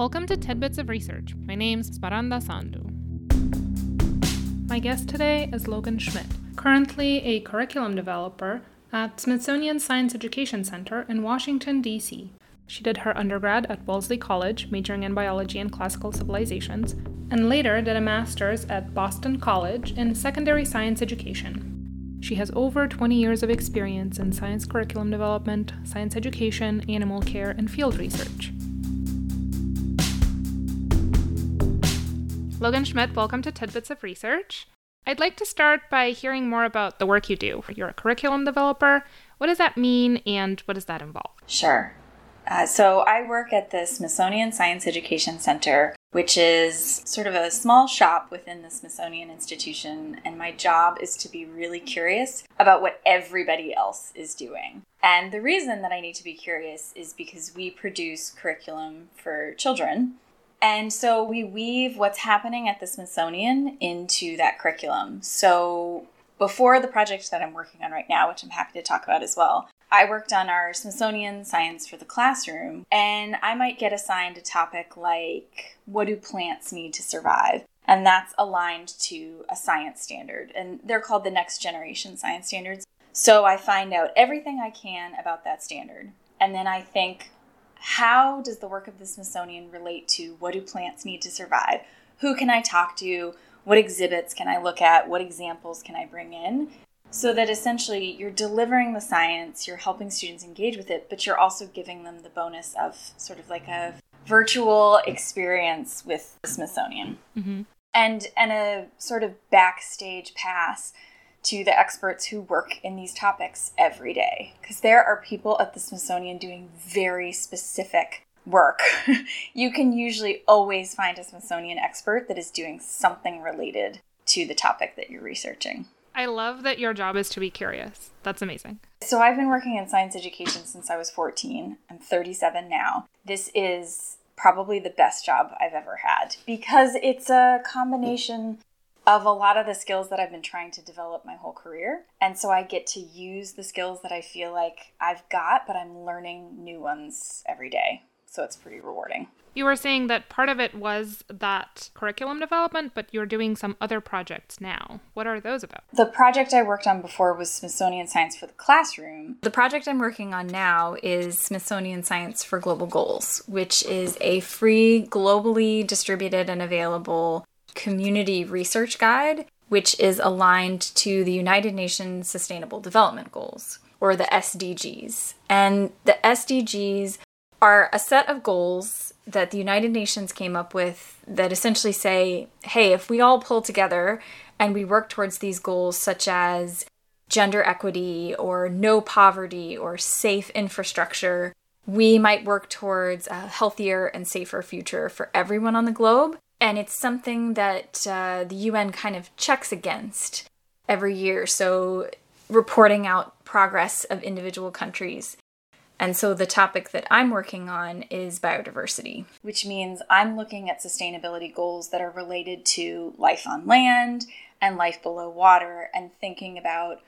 Welcome to Tidbits of Research. My name's Sparanda Sandu. My guest today is Logan Schmidt, currently a curriculum developer at Smithsonian Science Education Center in Washington, D.C. She did her undergrad at Wellesley College, majoring in biology and classical civilizations, and later did a master's at Boston College in secondary science education. She has over 20 years of experience in science curriculum development, science education, animal care, and field research. Logan Schmidt, welcome to Tidbits of Research. I'd like to start by hearing more about the work you do. You're a curriculum developer. What does that mean and what does that involve? Sure. Uh, so, I work at the Smithsonian Science Education Center, which is sort of a small shop within the Smithsonian Institution, and my job is to be really curious about what everybody else is doing. And the reason that I need to be curious is because we produce curriculum for children and so we weave what's happening at the Smithsonian into that curriculum. So before the project that I'm working on right now, which I'm happy to talk about as well, I worked on our Smithsonian Science for the Classroom, and I might get assigned a topic like what do plants need to survive? And that's aligned to a science standard, and they're called the next generation science standards. So I find out everything I can about that standard. And then I think, how does the work of the Smithsonian relate to what do plants need to survive? Who can I talk to? What exhibits can I look at? What examples can I bring in? So that essentially you're delivering the science, you're helping students engage with it, but you're also giving them the bonus of sort of like a virtual experience with the Smithsonian. Mm-hmm. And and a sort of backstage pass to the experts who work in these topics every day. Because there are people at the Smithsonian doing very specific work. you can usually always find a Smithsonian expert that is doing something related to the topic that you're researching. I love that your job is to be curious. That's amazing. So, I've been working in science education since I was 14. I'm 37 now. This is probably the best job I've ever had because it's a combination of a lot of the skills that I've been trying to develop my whole career. And so I get to use the skills that I feel like I've got, but I'm learning new ones every day. So it's pretty rewarding. You were saying that part of it was that curriculum development, but you're doing some other projects now. What are those about? The project I worked on before was Smithsonian Science for the Classroom. The project I'm working on now is Smithsonian Science for Global Goals, which is a free, globally distributed, and available community research guide, which is aligned to the United Nations Sustainable Development Goals, or the SDGs. And the SDGs are a set of goals that the United Nations came up with that essentially say, hey, if we all pull together and we work towards these goals, such as gender equity or no poverty or safe infrastructure, we might work towards a healthier and safer future for everyone on the globe and it's something that uh, the UN kind of checks against every year. So, reporting out progress of individual countries. And so, the topic that I'm working on is biodiversity, which means I'm looking at sustainability goals that are related to life on land and life below water and thinking about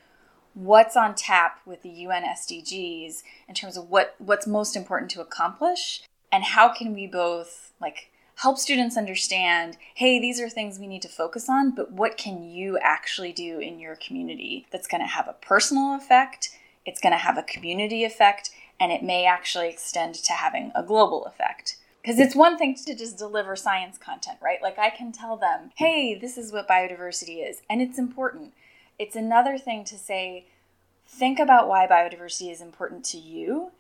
what's on tap with the UN SDGs in terms of what, what's most important to accomplish and how can we both like help students understand hey, these are things we need to focus on, but what can you actually do in your community that's going to have a personal effect, it's going to have a community effect, and it may actually extend to having a global effect. Because it's one thing to just deliver science content, right? Like I can tell them, hey, this is what biodiversity is, and it's important. It's another thing to say, think about why biodiversity is important to you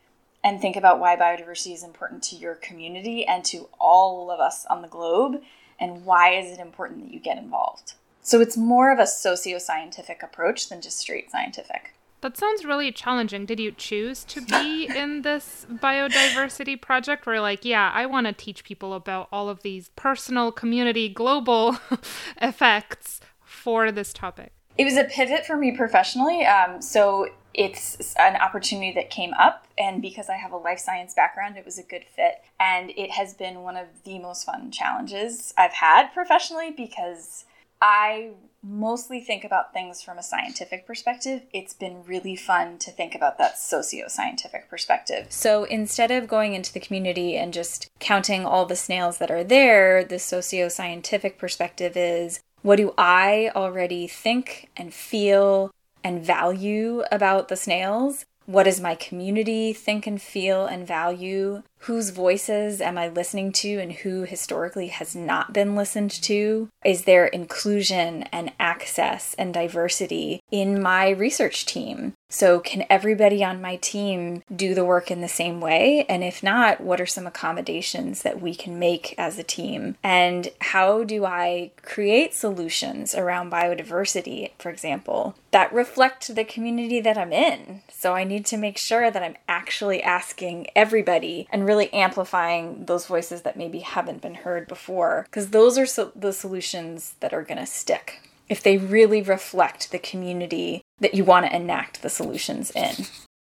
and think about why biodiversity is important to your community and to all of us on the globe and why is it important that you get involved. So it's more of a socio-scientific approach than just straight scientific. That sounds really challenging. Did you choose to be in this biodiversity project where like, yeah, I want to teach people about all of these personal, community, global effects for this topic? It was a pivot for me professionally. Um, so it's an opportunity that came up and because i have a life science background it was a good fit and it has been one of the most fun challenges i've had professionally because I mostly think about things from a scientific perspective. It's been really fun to think about that socio scientific perspective. So instead of going into the community and just counting all the snails that are there, the socio scientific perspective is what do I already think and feel and value about the snails? What does my community think and feel and value? Whose voices am I listening to and who historically has not been listened to? Is there inclusion and access and diversity in my research team? So, can everybody on my team do the work in the same way? And if not, what are some accommodations that we can make as a team? And how do I create solutions around biodiversity, for example, that reflect the community that I'm in? So, I need to make sure that I'm actually asking everybody and really amplifying those voices that maybe haven't been heard before, because those are so- the solutions that are going to stick if they really reflect the community that you want to enact the solutions in.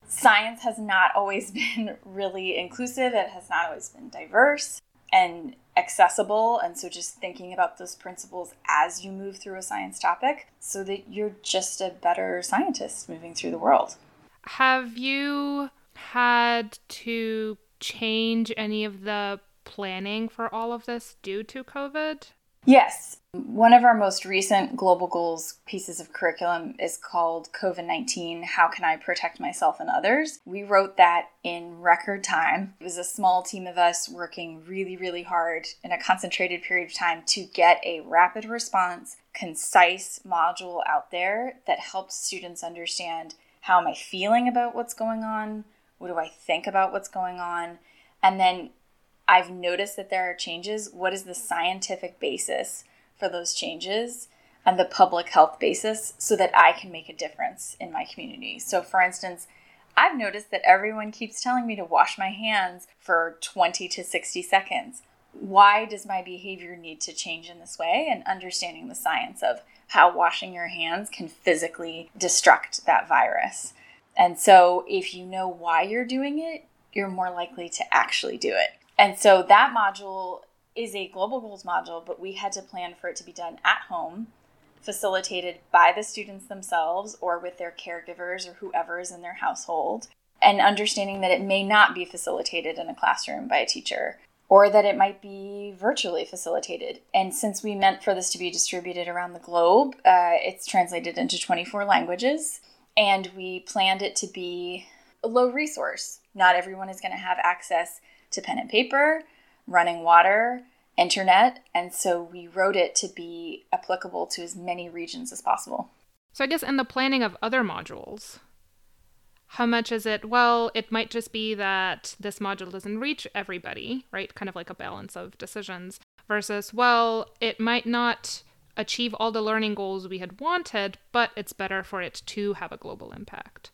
Science has not always been really inclusive, it has not always been diverse and accessible. And so, just thinking about those principles as you move through a science topic so that you're just a better scientist moving through the world. Have you had to change any of the planning for all of this due to COVID? Yes. One of our most recent global goals pieces of curriculum is called COVID 19 How Can I Protect Myself and Others? We wrote that in record time. It was a small team of us working really, really hard in a concentrated period of time to get a rapid response, concise module out there that helps students understand how am I feeling about what's going on? What do I think about what's going on? And then I've noticed that there are changes. What is the scientific basis for those changes and the public health basis so that I can make a difference in my community? So, for instance, I've noticed that everyone keeps telling me to wash my hands for 20 to 60 seconds. Why does my behavior need to change in this way? And understanding the science of how washing your hands can physically destruct that virus. And so, if you know why you're doing it, you're more likely to actually do it. And so that module is a global goals module, but we had to plan for it to be done at home, facilitated by the students themselves or with their caregivers or whoever is in their household, and understanding that it may not be facilitated in a classroom by a teacher or that it might be virtually facilitated. And since we meant for this to be distributed around the globe, uh, it's translated into 24 languages, and we planned it to be a low resource. Not everyone is going to have access to pen and paper, running water, internet, and so we wrote it to be applicable to as many regions as possible. So I guess in the planning of other modules, how much is it? Well, it might just be that this module doesn't reach everybody, right? Kind of like a balance of decisions versus, well, it might not achieve all the learning goals we had wanted, but it's better for it to have a global impact.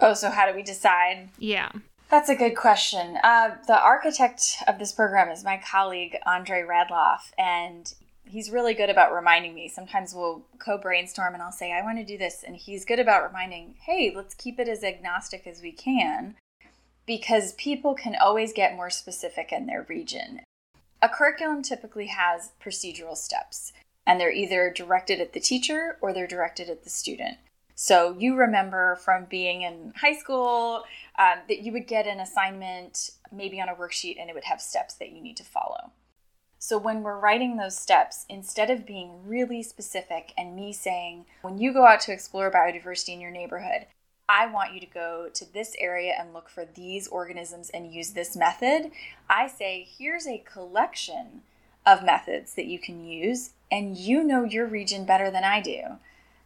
Oh, so how do we decide? Yeah. That's a good question. Uh, the architect of this program is my colleague, Andre Radloff, and he's really good about reminding me. Sometimes we'll co brainstorm and I'll say, I want to do this. And he's good about reminding, hey, let's keep it as agnostic as we can because people can always get more specific in their region. A curriculum typically has procedural steps, and they're either directed at the teacher or they're directed at the student. So you remember from being in high school um, that you would get an assignment maybe on a worksheet and it would have steps that you need to follow. So when we're writing those steps, instead of being really specific and me saying, when you go out to explore biodiversity in your neighborhood, I want you to go to this area and look for these organisms and use this method. I say, here's a collection of methods that you can use, and you know your region better than I do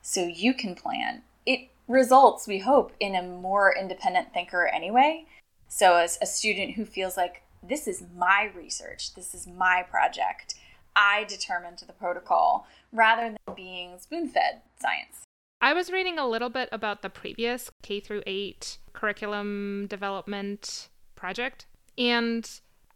so you can plan. It results, we hope, in a more independent thinker anyway. So, as a student who feels like this is my research, this is my project, I determined the protocol rather than being spoon fed science. I was reading a little bit about the previous K through 8 curriculum development project and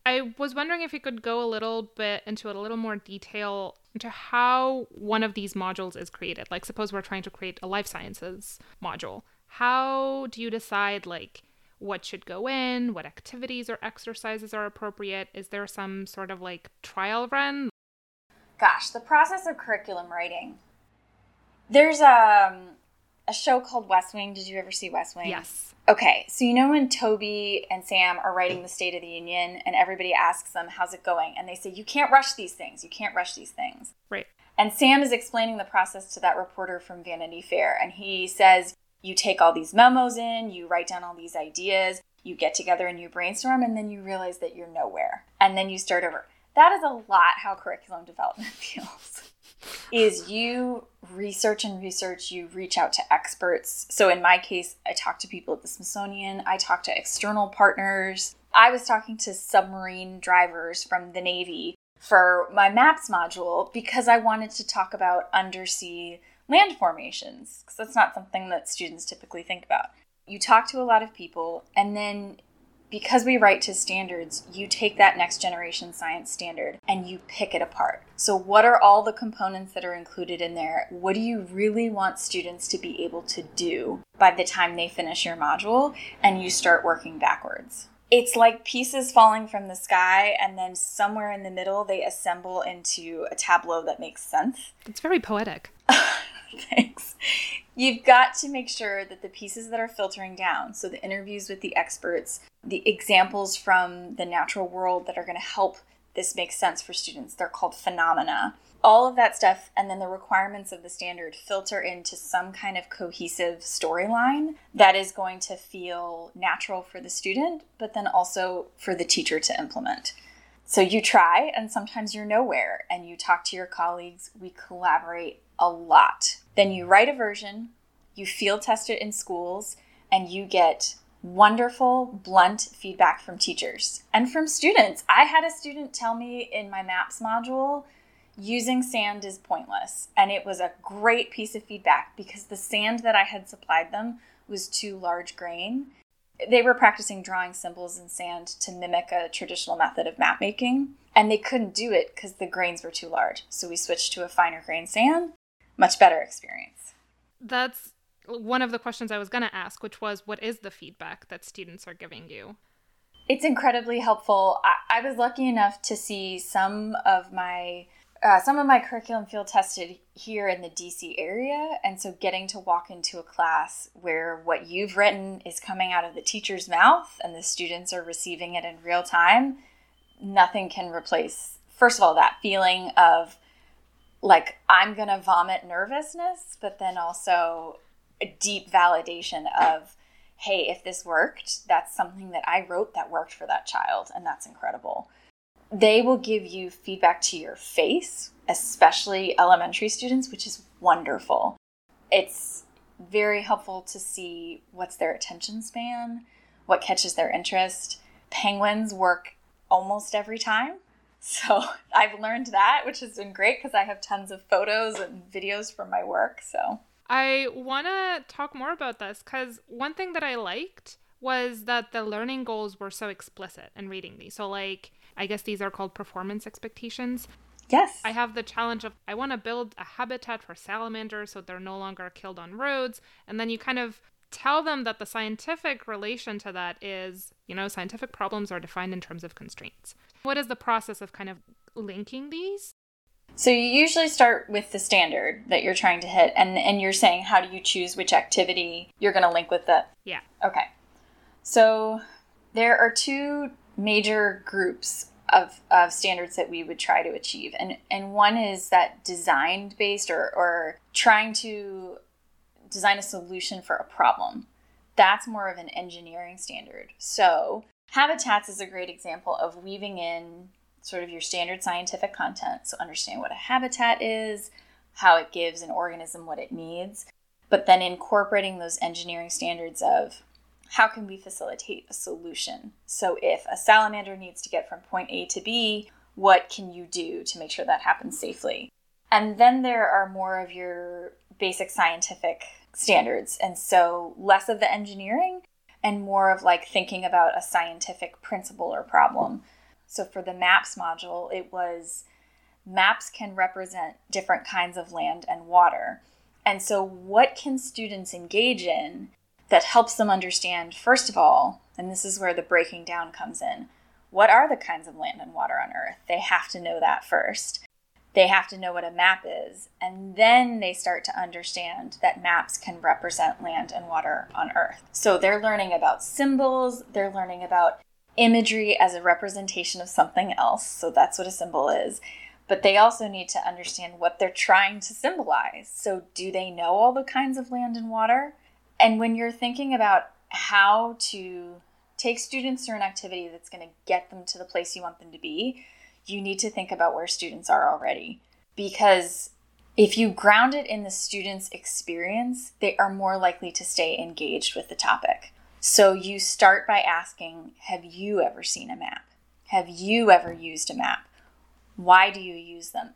I was wondering if you could go a little bit into a little more detail into how one of these modules is created. Like, suppose we're trying to create a life sciences module. How do you decide, like, what should go in, what activities or exercises are appropriate? Is there some sort of like trial run? gosh, the process of curriculum writing. There's a, um, a show called West Wing. Did you ever see West Wing? Yes. Okay, so you know when Toby and Sam are writing the State of the Union and everybody asks them, How's it going? And they say, You can't rush these things. You can't rush these things. Right. And Sam is explaining the process to that reporter from Vanity Fair. And he says, You take all these memos in, you write down all these ideas, you get together and you brainstorm, and then you realize that you're nowhere. And then you start over. That is a lot how curriculum development feels is you research and research, you reach out to experts. So in my case, I talk to people at the Smithsonian, I talk to external partners. I was talking to submarine drivers from the Navy for my maps module because I wanted to talk about undersea land formations because that's not something that students typically think about. You talk to a lot of people and then because we write to standards, you take that next generation science standard and you pick it apart. So, what are all the components that are included in there? What do you really want students to be able to do by the time they finish your module? And you start working backwards. It's like pieces falling from the sky, and then somewhere in the middle, they assemble into a tableau that makes sense. It's very poetic. Thanks. You've got to make sure that the pieces that are filtering down, so the interviews with the experts, the examples from the natural world that are going to help this make sense for students, they're called phenomena. All of that stuff, and then the requirements of the standard filter into some kind of cohesive storyline that is going to feel natural for the student, but then also for the teacher to implement. So you try, and sometimes you're nowhere, and you talk to your colleagues. We collaborate a lot. Then you write a version, you field test it in schools, and you get wonderful, blunt feedback from teachers and from students. I had a student tell me in my MAPS module using sand is pointless. And it was a great piece of feedback because the sand that I had supplied them was too large grain. They were practicing drawing symbols in sand to mimic a traditional method of map making, and they couldn't do it because the grains were too large. So we switched to a finer grain sand much better experience. That's one of the questions I was going to ask, which was what is the feedback that students are giving you? It's incredibly helpful. I, I was lucky enough to see some of my uh, some of my curriculum field tested here in the DC area, and so getting to walk into a class where what you've written is coming out of the teacher's mouth and the students are receiving it in real time, nothing can replace. First of all, that feeling of like I'm going to vomit nervousness, but then also a deep validation of, hey, if this worked, that's something that I wrote that worked for that child, and that's incredible. They will give you feedback to your face, especially elementary students, which is wonderful. It's very helpful to see what's their attention span, what catches their interest. Penguins work almost every time. So I've learned that, which has been great because I have tons of photos and videos from my work. So I want to talk more about this because one thing that I liked was that the learning goals were so explicit in reading these. So, like, I guess these are called performance expectations. Yes. I have the challenge of I want to build a habitat for salamanders so they're no longer killed on roads. And then you kind of tell them that the scientific relation to that is, you know, scientific problems are defined in terms of constraints. What is the process of kind of linking these? So you usually start with the standard that you're trying to hit and and you're saying how do you choose which activity you're going to link with it? Yeah. Okay. So there are two major groups of, of standards that we would try to achieve. And and one is that designed based or, or trying to design a solution for a problem. That's more of an engineering standard. So, habitats is a great example of weaving in sort of your standard scientific content. So, understand what a habitat is, how it gives an organism what it needs, but then incorporating those engineering standards of how can we facilitate a solution? So, if a salamander needs to get from point A to B, what can you do to make sure that happens safely? And then there are more of your basic scientific standards. And so less of the engineering and more of like thinking about a scientific principle or problem. So for the maps module, it was maps can represent different kinds of land and water. And so, what can students engage in that helps them understand, first of all, and this is where the breaking down comes in what are the kinds of land and water on Earth? They have to know that first. They have to know what a map is, and then they start to understand that maps can represent land and water on Earth. So they're learning about symbols, they're learning about imagery as a representation of something else. So that's what a symbol is. But they also need to understand what they're trying to symbolize. So, do they know all the kinds of land and water? And when you're thinking about how to take students through an activity that's going to get them to the place you want them to be, you need to think about where students are already. Because if you ground it in the student's experience, they are more likely to stay engaged with the topic. So you start by asking Have you ever seen a map? Have you ever used a map? Why do you use them?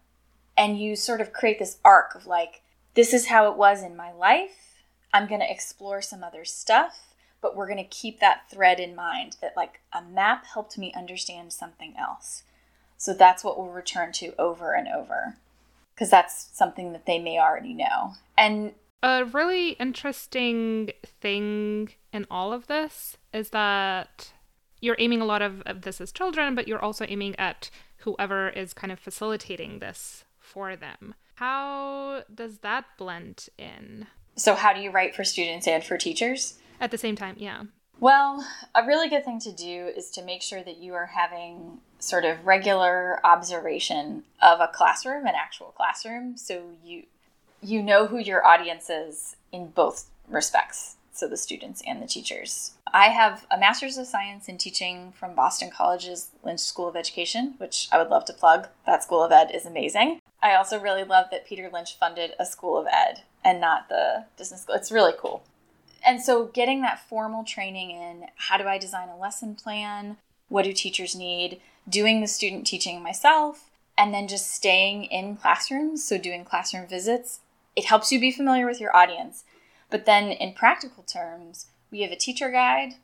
And you sort of create this arc of like, this is how it was in my life. I'm going to explore some other stuff, but we're going to keep that thread in mind that like a map helped me understand something else. So that's what we'll return to over and over because that's something that they may already know. And a really interesting thing in all of this is that you're aiming a lot of, of this as children, but you're also aiming at whoever is kind of facilitating this for them. How does that blend in? So, how do you write for students and for teachers? At the same time, yeah. Well, a really good thing to do is to make sure that you are having sort of regular observation of a classroom, an actual classroom. So you you know who your audience is in both respects, so the students and the teachers. I have a master's of science in teaching from Boston College's Lynch School of Education, which I would love to plug. That school of ed is amazing. I also really love that Peter Lynch funded a school of ed and not the business school. It's really cool. And so getting that formal training in how do I design a lesson plan? What do teachers need? Doing the student teaching myself, and then just staying in classrooms, so doing classroom visits, it helps you be familiar with your audience. But then in practical terms, we have a teacher guide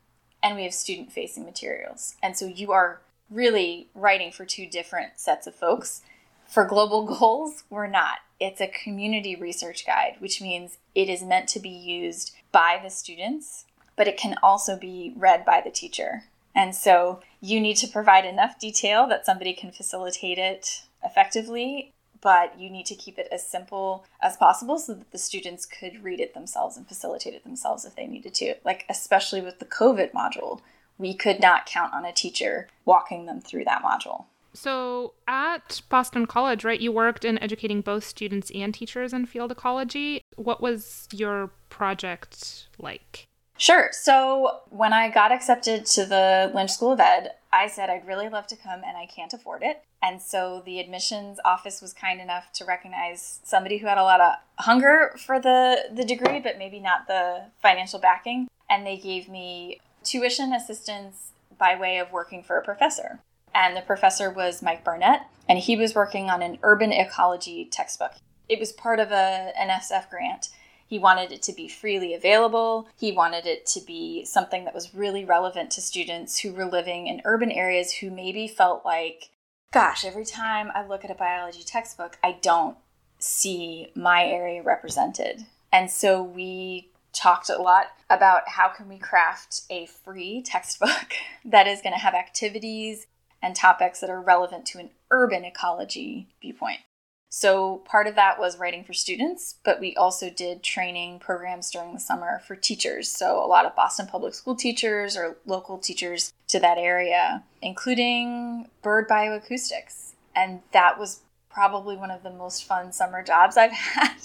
and we have student facing materials. And so you are really writing for two different sets of folks. For global goals, we're not. It's a community research guide, which means it is meant to be used by the students, but it can also be read by the teacher. And so you need to provide enough detail that somebody can facilitate it effectively, but you need to keep it as simple as possible so that the students could read it themselves and facilitate it themselves if they needed to. Like, especially with the COVID module, we could not count on a teacher walking them through that module. So at Boston College, right, you worked in educating both students and teachers in field ecology. What was your project like? Sure. So when I got accepted to the Lynch School of Ed, I said I'd really love to come and I can't afford it. And so the admissions office was kind enough to recognize somebody who had a lot of hunger for the, the degree, but maybe not the financial backing. And they gave me tuition assistance by way of working for a professor and the professor was Mike Barnett, and he was working on an urban ecology textbook. It was part of a NSF grant. He wanted it to be freely available. He wanted it to be something that was really relevant to students who were living in urban areas who maybe felt like, gosh, every time I look at a biology textbook, I don't see my area represented. And so we talked a lot about how can we craft a free textbook that is going to have activities and topics that are relevant to an urban ecology viewpoint. So, part of that was writing for students, but we also did training programs during the summer for teachers. So, a lot of Boston public school teachers or local teachers to that area, including bird bioacoustics. And that was probably one of the most fun summer jobs I've had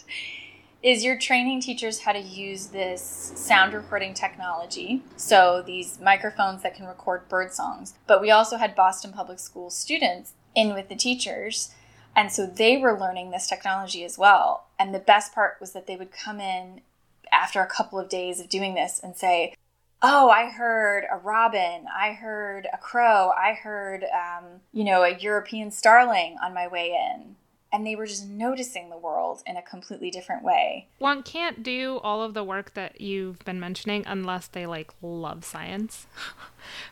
is you're training teachers how to use this sound recording technology. So these microphones that can record bird songs. But we also had Boston Public School students in with the teachers. And so they were learning this technology as well. And the best part was that they would come in after a couple of days of doing this and say, Oh, I heard a robin. I heard a crow. I heard, um, you know, a European starling on my way in and they were just noticing the world in a completely different way. One can't do all of the work that you've been mentioning unless they like love science.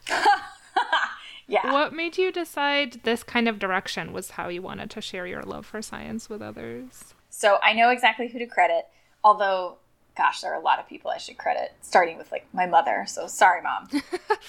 yeah. What made you decide this kind of direction was how you wanted to share your love for science with others? So I know exactly who to credit, although gosh, there are a lot of people I should credit, starting with like my mother. So sorry, mom.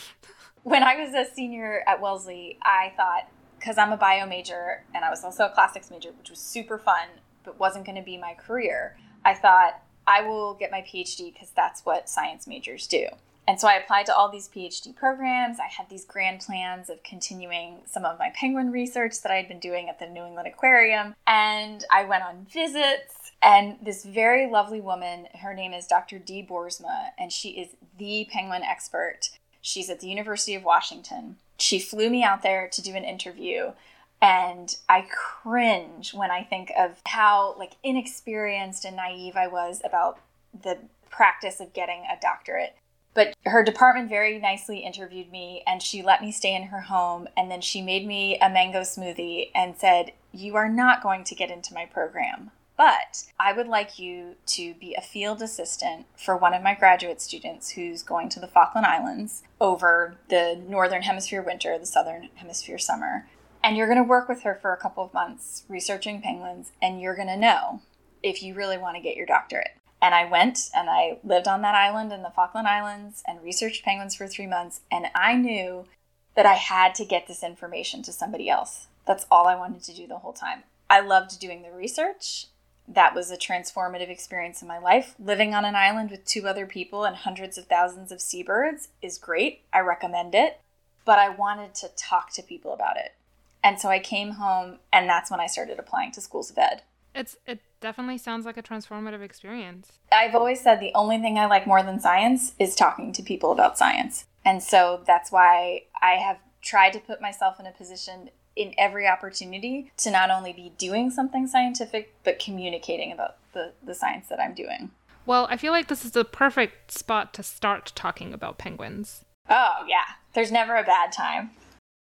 when I was a senior at Wellesley, I thought because I'm a bio major and I was also a classics major, which was super fun, but wasn't going to be my career, I thought I will get my PhD because that's what science majors do. And so I applied to all these PhD programs. I had these grand plans of continuing some of my penguin research that I had been doing at the New England Aquarium. And I went on visits. And this very lovely woman, her name is Dr. Dee Boersma, and she is the penguin expert. She's at the University of Washington. She flew me out there to do an interview and I cringe when I think of how like inexperienced and naive I was about the practice of getting a doctorate. But her department very nicely interviewed me and she let me stay in her home. And then she made me a mango smoothie and said, You are not going to get into my program, but I would like you to be a field assistant for one of my graduate students who's going to the Falkland Islands over the northern hemisphere winter, the southern hemisphere summer. And you're going to work with her for a couple of months researching penguins, and you're going to know if you really want to get your doctorate. And I went and I lived on that island in the Falkland Islands and researched penguins for three months. And I knew that I had to get this information to somebody else. That's all I wanted to do the whole time. I loved doing the research. That was a transformative experience in my life. Living on an island with two other people and hundreds of thousands of seabirds is great. I recommend it. But I wanted to talk to people about it. And so I came home, and that's when I started applying to schools of ed. It's it definitely sounds like a transformative experience. I've always said the only thing I like more than science is talking to people about science. And so that's why I have tried to put myself in a position in every opportunity to not only be doing something scientific, but communicating about the, the science that I'm doing. Well, I feel like this is the perfect spot to start talking about penguins. Oh, yeah. There's never a bad time.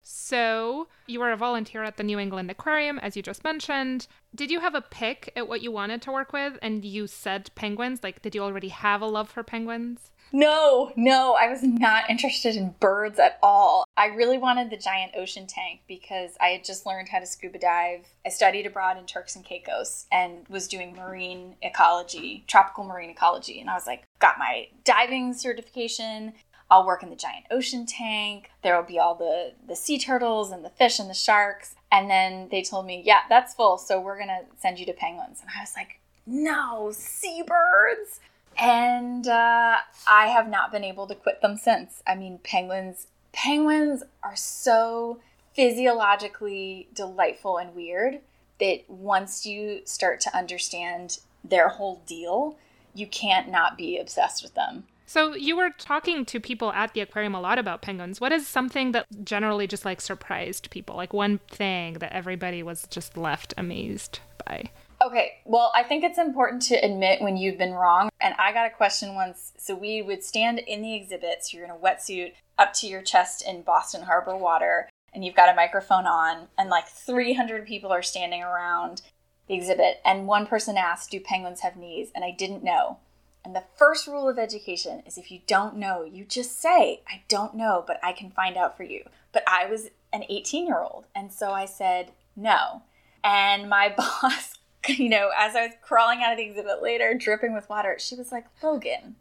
So, you were a volunteer at the New England Aquarium, as you just mentioned. Did you have a pick at what you wanted to work with? And you said penguins? Like, did you already have a love for penguins? No, no, I was not interested in birds at all. I really wanted the giant ocean tank because I had just learned how to scuba dive. I studied abroad in Turks and Caicos and was doing marine ecology, tropical marine ecology. And I was like, got my diving certification. I'll work in the giant ocean tank. There will be all the the sea turtles and the fish and the sharks. And then they told me, "Yeah, that's full. So we're going to send you to penguins." And I was like, "No, seabirds." And uh, I have not been able to quit them since. I mean, penguins penguins are so physiologically delightful and weird that once you start to understand their whole deal, you can't not be obsessed with them. So you were talking to people at the aquarium a lot about penguins. What is something that generally just like surprised people? Like one thing that everybody was just left amazed by? Okay, well, I think it's important to admit when you've been wrong. And I got a question once. So we would stand in the exhibit. So you're in a wetsuit up to your chest in Boston Harbor water, and you've got a microphone on, and like 300 people are standing around the exhibit. And one person asked, Do penguins have knees? And I didn't know. And the first rule of education is if you don't know, you just say, I don't know, but I can find out for you. But I was an 18 year old. And so I said, no. And my boss, you know, as I was crawling out of the exhibit later, dripping with water, she was like, Logan,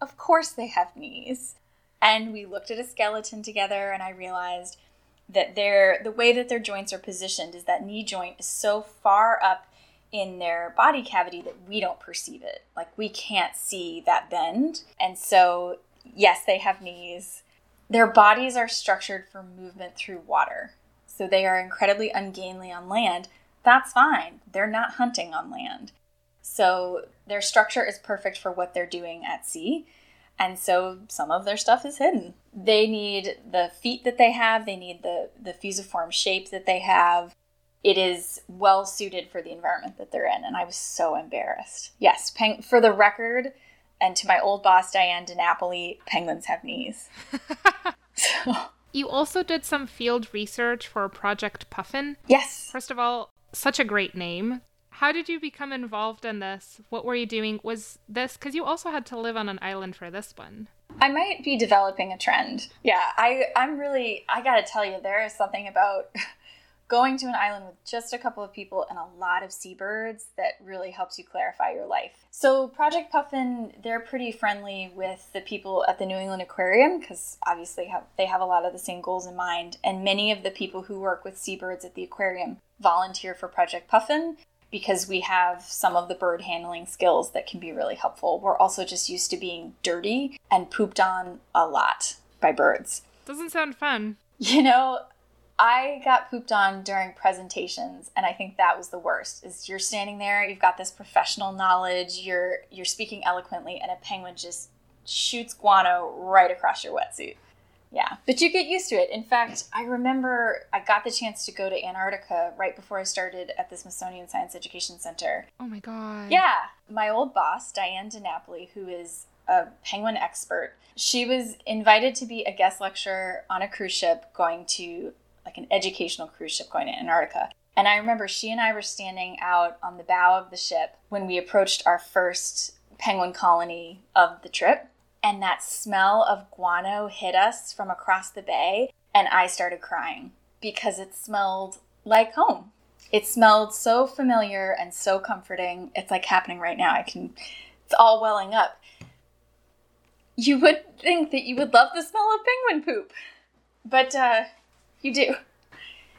of course they have knees. And we looked at a skeleton together, and I realized that their the way that their joints are positioned is that knee joint is so far up in their body cavity that we don't perceive it. Like we can't see that bend. And so, yes, they have knees. Their bodies are structured for movement through water. So they are incredibly ungainly on land. That's fine. They're not hunting on land. So their structure is perfect for what they're doing at sea. And so some of their stuff is hidden. They need the feet that they have, they need the, the fusiform shape that they have it is well suited for the environment that they're in. And I was so embarrassed. Yes, peng- for the record, and to my old boss, Dyan deNapoli, penguins have knees. so. You also did some field research for Project Puffin. Yes. First of all, such a great name. How did you become involved in this? What were you doing? Was this because you also had to live on an island for this one? I might be developing a trend. Yeah, I I'm really I got to tell you there is something about going to an island with just a couple of people and a lot of seabirds that really helps you clarify your life. So, Project Puffin, they're pretty friendly with the people at the New England Aquarium because obviously have, they have a lot of the same goals in mind. And many of the people who work with seabirds at the aquarium volunteer for Project Puffin because we have some of the bird handling skills that can be really helpful. We're also just used to being dirty and pooped on a lot by birds. Doesn't sound fun. You know, I got pooped on during presentations and I think that was the worst. Is you're standing there, you've got this professional knowledge, you're you're speaking eloquently and a penguin just shoots guano right across your wetsuit. Yeah, but you get used to it. In fact, I remember I got the chance to go to Antarctica right before I started at the Smithsonian Science Education Center. Oh my god. Yeah, my old boss, Dyan deNapoli, who is a penguin expert, she was invited to be a guest lecturer on a cruise ship going to like an educational cruise ship going to Antarctica. And I remember she and I were standing out on the bow of the ship when we approached our first penguin colony of the trip. And that smell of guano hit us from across the bay. And I started crying because it smelled like home. It smelled so familiar and so comforting. It's like happening right now. I can, it's all welling up. You would think that you would love the smell of penguin poop. But uh, you do.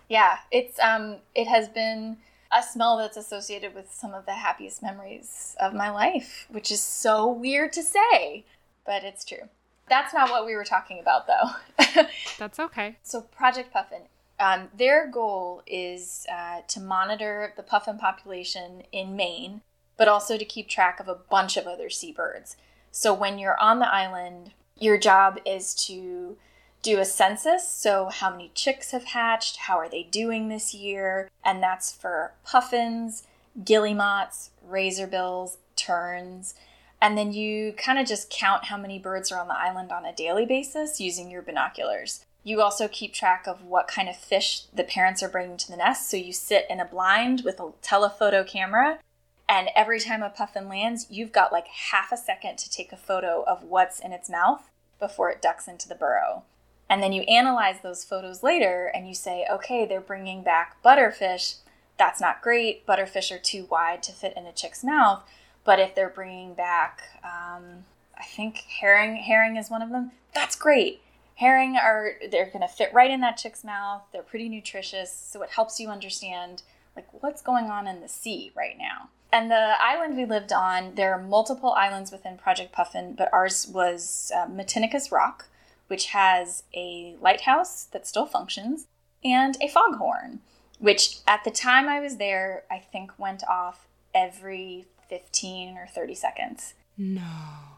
Yeah, it's um it has been a smell that's associated with some of the happiest memories of my life, which is so weird to say, but it's true. That's not what we were talking about though. that's okay. So Project Puffin, um, their goal is uh, to monitor the puffin population in Maine, but also to keep track of a bunch of other seabirds. So when you're on the island, your job is to do a census. So, how many chicks have hatched? How are they doing this year? And that's for puffins, guillemots, razorbills, terns. And then you kind of just count how many birds are on the island on a daily basis using your binoculars. You also keep track of what kind of fish the parents are bringing to the nest. So you sit in a blind with a telephoto camera, and every time a puffin lands, you've got like half a second to take a photo of what's in its mouth before it ducks into the burrow. And then you analyze those photos later and you say, okay, they're bringing back butterfish. That's not great. Butterfish are too wide to fit in a chick's mouth. But if they're bringing back, um, I think herring, herring is one of them. That's great. Herring are they're going to fit right in that chick's mouth. They're pretty nutritious, so it helps you understand like what's going on in the sea right now. And the island we lived on, there are multiple islands within Project Puffin, but ours was uh, Matinicus Rock, which has a lighthouse that still functions and a foghorn, which at the time I was there, I think went off every 15 or 30 seconds. No.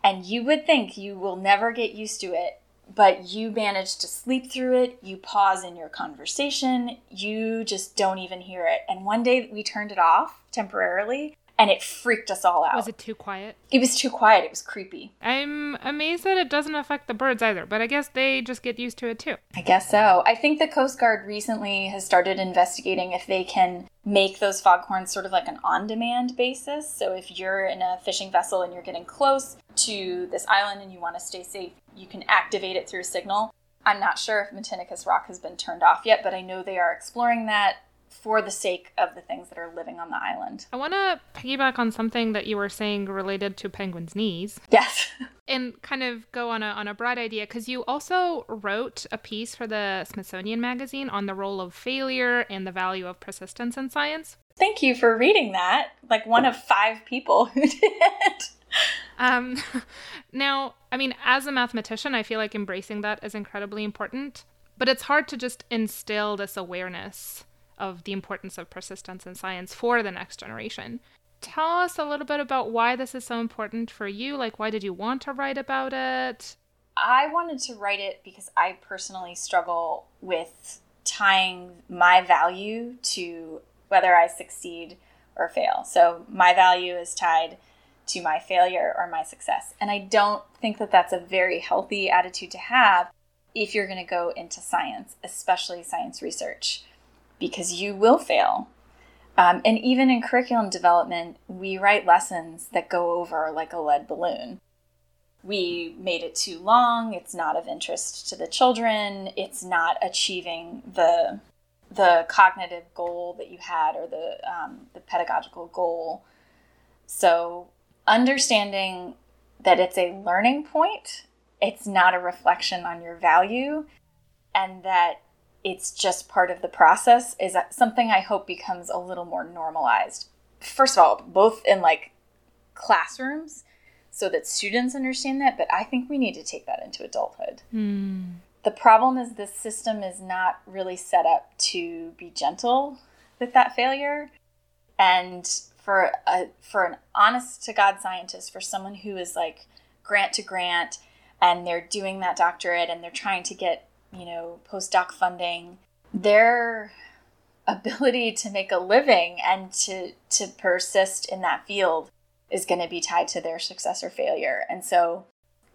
And you would think you will never get used to it, but you manage to sleep through it. You pause in your conversation. You just don't even hear it. And one day we turned it off temporarily and it freaked us all out. Was it too quiet? It was too quiet. It was creepy. I'm amazed that it doesn't affect the birds either, but I guess they just get used to it too. I guess so. I think the Coast Guard recently has started investigating if they can make those foghorns sort of like an on demand basis. So if you're in a fishing vessel and you're getting close to this island and you want to stay safe, you can activate it through a signal. I'm not sure if Matinicus Rock has been turned off yet, but I know they are exploring that for the sake of the things that are living on the island. I want to piggyback on something that you were saying related to penguins' knees. Yes. and kind of go on a on a broad idea because you also wrote a piece for the Smithsonian magazine on the role of failure and the value of persistence in science. Thank you for reading that. Like one of five people who did. Um, now, I mean, as a mathematician, I feel like embracing that is incredibly important, but it's hard to just instill this awareness of the importance of persistence in science for the next generation. Tell us a little bit about why this is so important for you. Like, why did you want to write about it? I wanted to write it because I personally struggle with tying my value to whether I succeed or fail. So, my value is tied to my failure or my success. And I don't think that that's a very healthy attitude to have if you're going to go into science, especially science research because you will fail. Um, and even in curriculum development, we write lessons that go over like a lead balloon. We made it too long, it's not of interest to the children, it's not achieving the the cognitive goal that you had or the um, the pedagogical goal. So understanding that it's a learning point, it's not a reflection on your value, and that it's just part of the process is something I hope becomes a little more normalized. First of all, both in like classrooms so that students understand that, but I think we need to take that into adulthood. Mm. The problem is this system is not really set up to be gentle with that failure. And for a for an honest to God scientist, for someone who is like grant to grant and they're doing that doctorate and they're trying to get, you know, postdoc funding, their ability to make a living and to to persist in that field is going to be tied to their success or failure. And so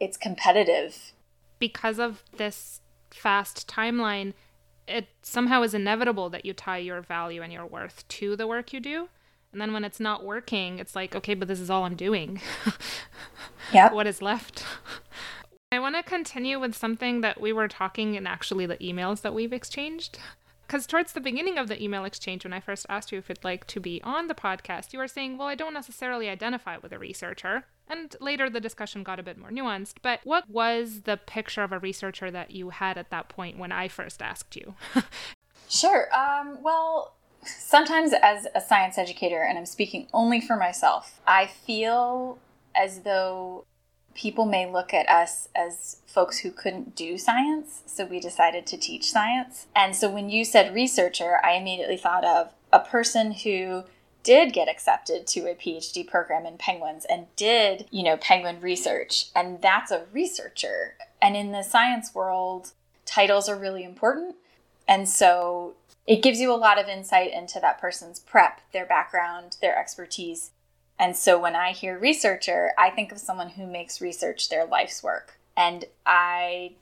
it's competitive. Because of this fast timeline, it somehow is inevitable that you tie your value and your worth to the work you do. And then when it's not working, it's like, okay, but this is all I'm doing. yeah. what is left? I want to continue with something that we were talking in actually the emails that we've exchanged because towards the beginning of the email exchange, when I first asked you if you'd like to be on the podcast, you were saying, well, I don't necessarily identify with a researcher. And later the discussion got a bit more nuanced. But what was the picture of a researcher that you had at that point when I first asked you? sure. Um, well, sometimes as a science educator, and I'm speaking only for myself, I feel as though people may look at us as folks who couldn't do science, so we decided to teach science. And so when you said researcher, I immediately thought of a person who did get accepted to a PhD program in penguins and did, you know, penguin research. And that's a researcher. And in the science world, titles are really important. And so it gives you a lot of insight into that person's prep, their background, their expertise. And so when I hear researcher, I think of someone who makes research their life's work. And I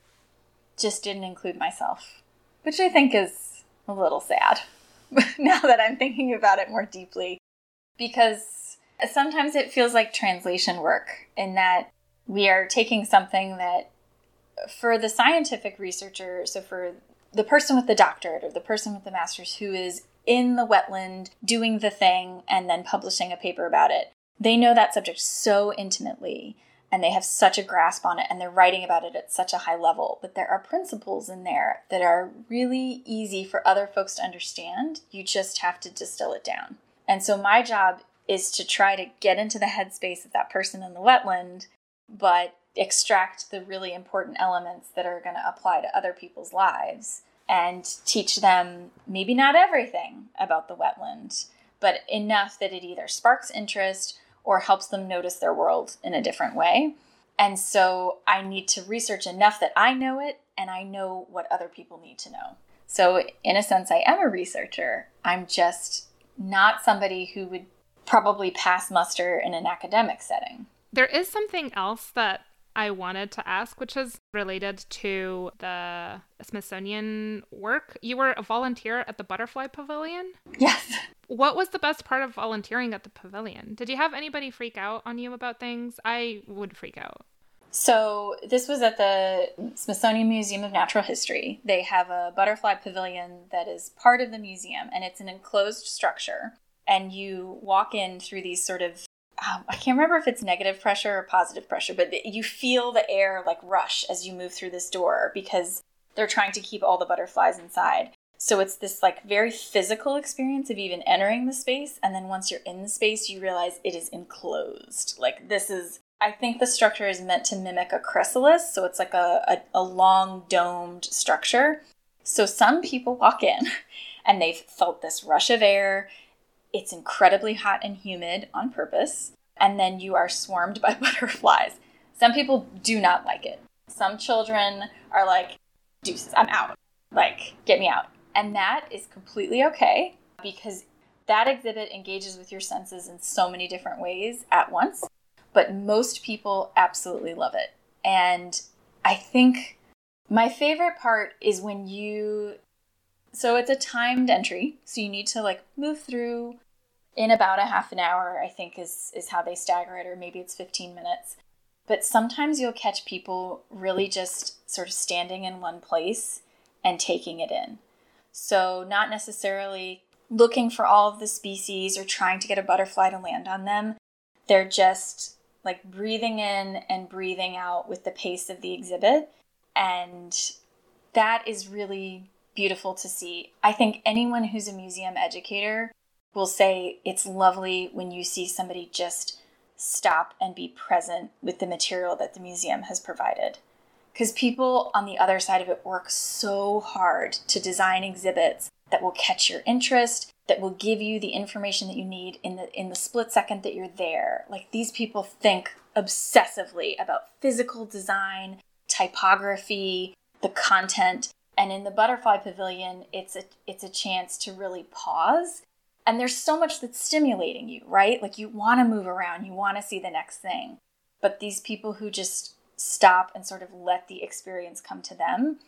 just didn't include myself, which I think is a little sad now that I'm thinking about it more deeply. Because sometimes it feels like translation work in that we are taking something that for the scientific researcher, so for the person with the doctorate or the person with the master's who is in the wetland doing the thing and then publishing a paper about it. They know that subject so intimately and they have such a grasp on it and they're writing about it at such a high level. But there are principles in there that are really easy for other folks to understand. You just have to distill it down. And so my job is to try to get into the headspace of that person in the wetland, but extract the really important elements that are going to apply to other people's lives and teach them maybe not everything about the wetland, but enough that it either sparks interest or helps them notice their world in a different way. And so I need to research enough that I know it and I know what other people need to know. So, in a sense, I am a researcher. I'm just not somebody who would probably pass muster in an academic setting. There is something else that I wanted to ask, which is related to the Smithsonian work. You were a volunteer at the Butterfly Pavilion? Yes. What was the best part of volunteering at the pavilion? Did you have anybody freak out on you about things? I would freak out. So, this was at the Smithsonian Museum of Natural History. They have a butterfly pavilion that is part of the museum, and it's an enclosed structure. And you walk in through these sort of um, I can't remember if it's negative pressure or positive pressure, but you feel the air like rush as you move through this door because they're trying to keep all the butterflies inside. So it's this like very physical experience of even entering the space. And then once you're in the space, you realize it is enclosed. Like this is, I think the structure is meant to mimic a chrysalis. So it's like a, a, a long domed structure. So some people walk in and they've felt this rush of air it's incredibly hot and humid on purpose, and then you are swarmed by butterflies. Some people do not like it. Some children are like, deuces, I'm out. Like, get me out. And that is completely okay because that exhibit engages with your senses in so many different ways at once. But most people absolutely love it. And I think my favorite part is when you so it's a timed entry, so you need to like move through in about a half an hour, I think is is how they stagger it or maybe it's 15 minutes. But sometimes you'll catch people really just sort of standing in one place and taking it in. So, not necessarily looking for all of the species or trying to get a butterfly to land on them. They're just like breathing in and breathing out with the pace of the exhibit. And that is really beautiful to see. I think anyone who's a museum educator will say it's lovely when you see somebody just stop and be present with the material that the museum has provided. Because people on the other side of it work so hard to design exhibits that will catch your interest, that will give you the information that you need in the in the split second that you're there. Like these people think obsessively about physical design, typography, the content, and in the butterfly pavilion, it's a it's a chance to really pause. And there's so much that's stimulating you, right? Like you want to move around, you want to see the next thing. But these people who just stop and sort of let the experience come to them,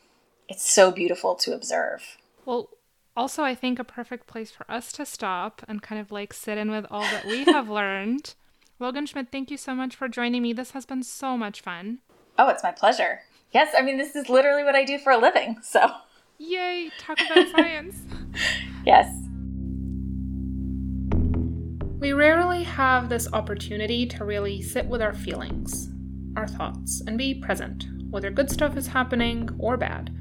it's so beautiful to observe. Well, also, I think a perfect place for us to stop and kind of like sit in with all that we have learned. Logan Schmidt, thank you so much for joining me. This has been so much fun. Oh, it's my pleasure. Yes, I mean, this is literally what I do for a living, so. Yay, talk about science. Yes. We rarely have this opportunity to really sit with our feelings, our thoughts, and be present, whether good stuff is happening or bad.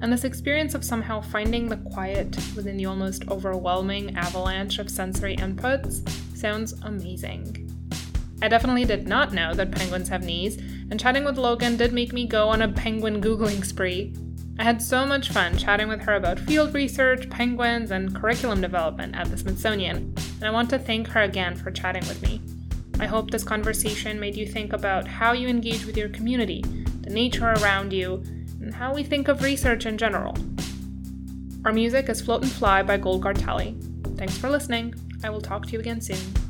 And this experience of somehow finding the quiet within the almost overwhelming avalanche of sensory inputs sounds amazing. I definitely did not know that penguins have knees, and chatting with Logan did make me go on a penguin Googling spree. I had so much fun chatting with her about field research, penguins, and curriculum development at the Smithsonian, and I want to thank her again for chatting with me. I hope this conversation made you think about how you engage with your community, the nature around you, and how we think of research in general. Our music is Float and Fly by Gold Gartelli. Thanks for listening. I will talk to you again soon.